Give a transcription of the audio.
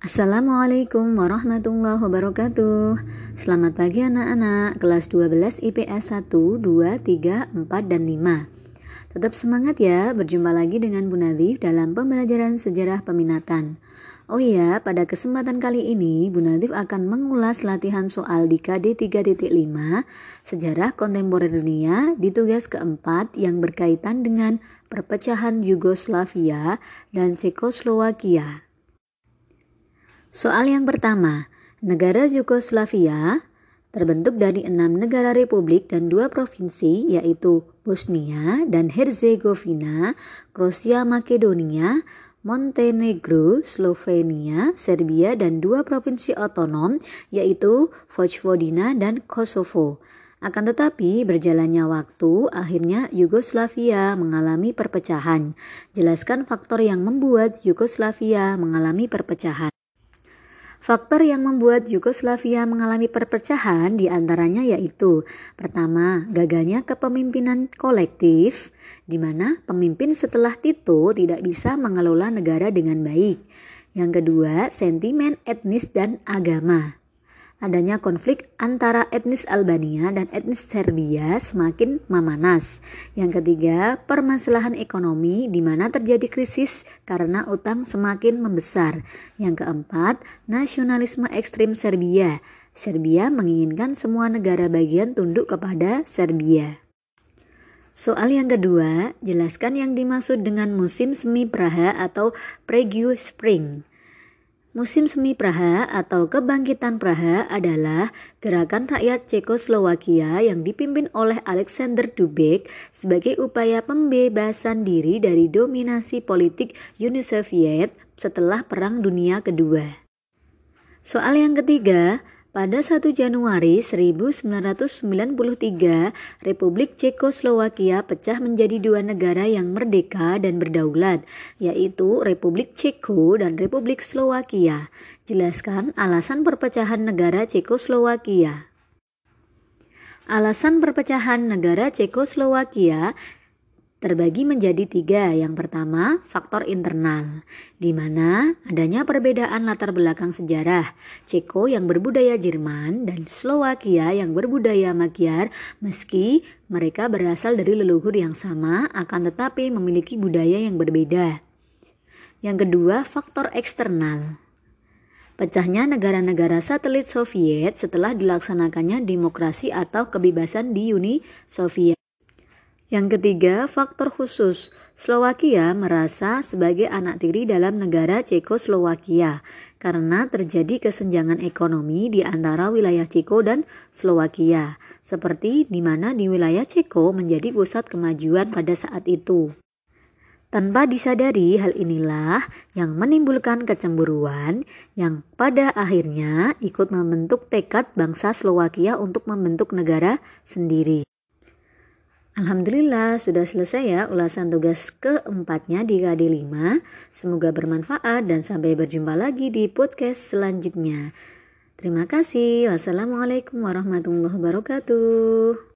Assalamualaikum warahmatullahi wabarakatuh. Selamat pagi anak-anak. Kelas 12 IPS 1, 2, 3, 4, dan 5 Tetap semangat ya. Berjumpa lagi dengan Bu Nadif dalam pembelajaran sejarah peminatan. Oh iya, pada kesempatan kali ini Bu Nadif akan mengulas latihan soal di KD 3.5 Sejarah Kontemporer Dunia di tugas keempat yang berkaitan dengan perpecahan Yugoslavia dan Cekoslowakia. Soal yang pertama, negara Yugoslavia terbentuk dari enam negara republik dan dua provinsi yaitu Bosnia dan Herzegovina, Kroasia, Makedonia, Montenegro, Slovenia, Serbia, dan dua provinsi otonom yaitu Vojvodina dan Kosovo. Akan tetapi berjalannya waktu, akhirnya Yugoslavia mengalami perpecahan. Jelaskan faktor yang membuat Yugoslavia mengalami perpecahan. Faktor yang membuat Yugoslavia mengalami perpecahan di antaranya yaitu pertama, gagalnya kepemimpinan kolektif, di mana pemimpin setelah Tito tidak bisa mengelola negara dengan baik. Yang kedua, sentimen etnis dan agama adanya konflik antara etnis Albania dan etnis Serbia semakin memanas. Yang ketiga, permasalahan ekonomi di mana terjadi krisis karena utang semakin membesar. Yang keempat, nasionalisme ekstrim Serbia. Serbia menginginkan semua negara bagian tunduk kepada Serbia. Soal yang kedua, jelaskan yang dimaksud dengan musim semi Praha atau Prague Spring. Musim Semi Praha atau Kebangkitan Praha adalah gerakan rakyat Cekoslowakia yang dipimpin oleh Alexander Dubek sebagai upaya pembebasan diri dari dominasi politik Uni Soviet setelah Perang Dunia Kedua. Soal yang ketiga, pada 1 Januari 1993, Republik Cekoslowakia pecah menjadi dua negara yang merdeka dan berdaulat, yaitu Republik Ceko dan Republik Slowakia. Jelaskan alasan perpecahan negara Cekoslowakia. Alasan perpecahan negara Cekoslowakia terbagi menjadi tiga. Yang pertama, faktor internal, di mana adanya perbedaan latar belakang sejarah. Ceko yang berbudaya Jerman dan Slovakia yang berbudaya Magyar, meski mereka berasal dari leluhur yang sama, akan tetapi memiliki budaya yang berbeda. Yang kedua, faktor eksternal. Pecahnya negara-negara satelit Soviet setelah dilaksanakannya demokrasi atau kebebasan di Uni Soviet. Yang ketiga, faktor khusus. Slovakia merasa sebagai anak tiri dalam negara Cekoslowakia karena terjadi kesenjangan ekonomi di antara wilayah Ceko dan Slovakia, seperti di mana di wilayah Ceko menjadi pusat kemajuan pada saat itu. Tanpa disadari hal inilah yang menimbulkan kecemburuan yang pada akhirnya ikut membentuk tekad bangsa Slovakia untuk membentuk negara sendiri. Alhamdulillah sudah selesai ya ulasan tugas keempatnya di KD 5. Semoga bermanfaat dan sampai berjumpa lagi di podcast selanjutnya. Terima kasih. Wassalamualaikum warahmatullahi wabarakatuh.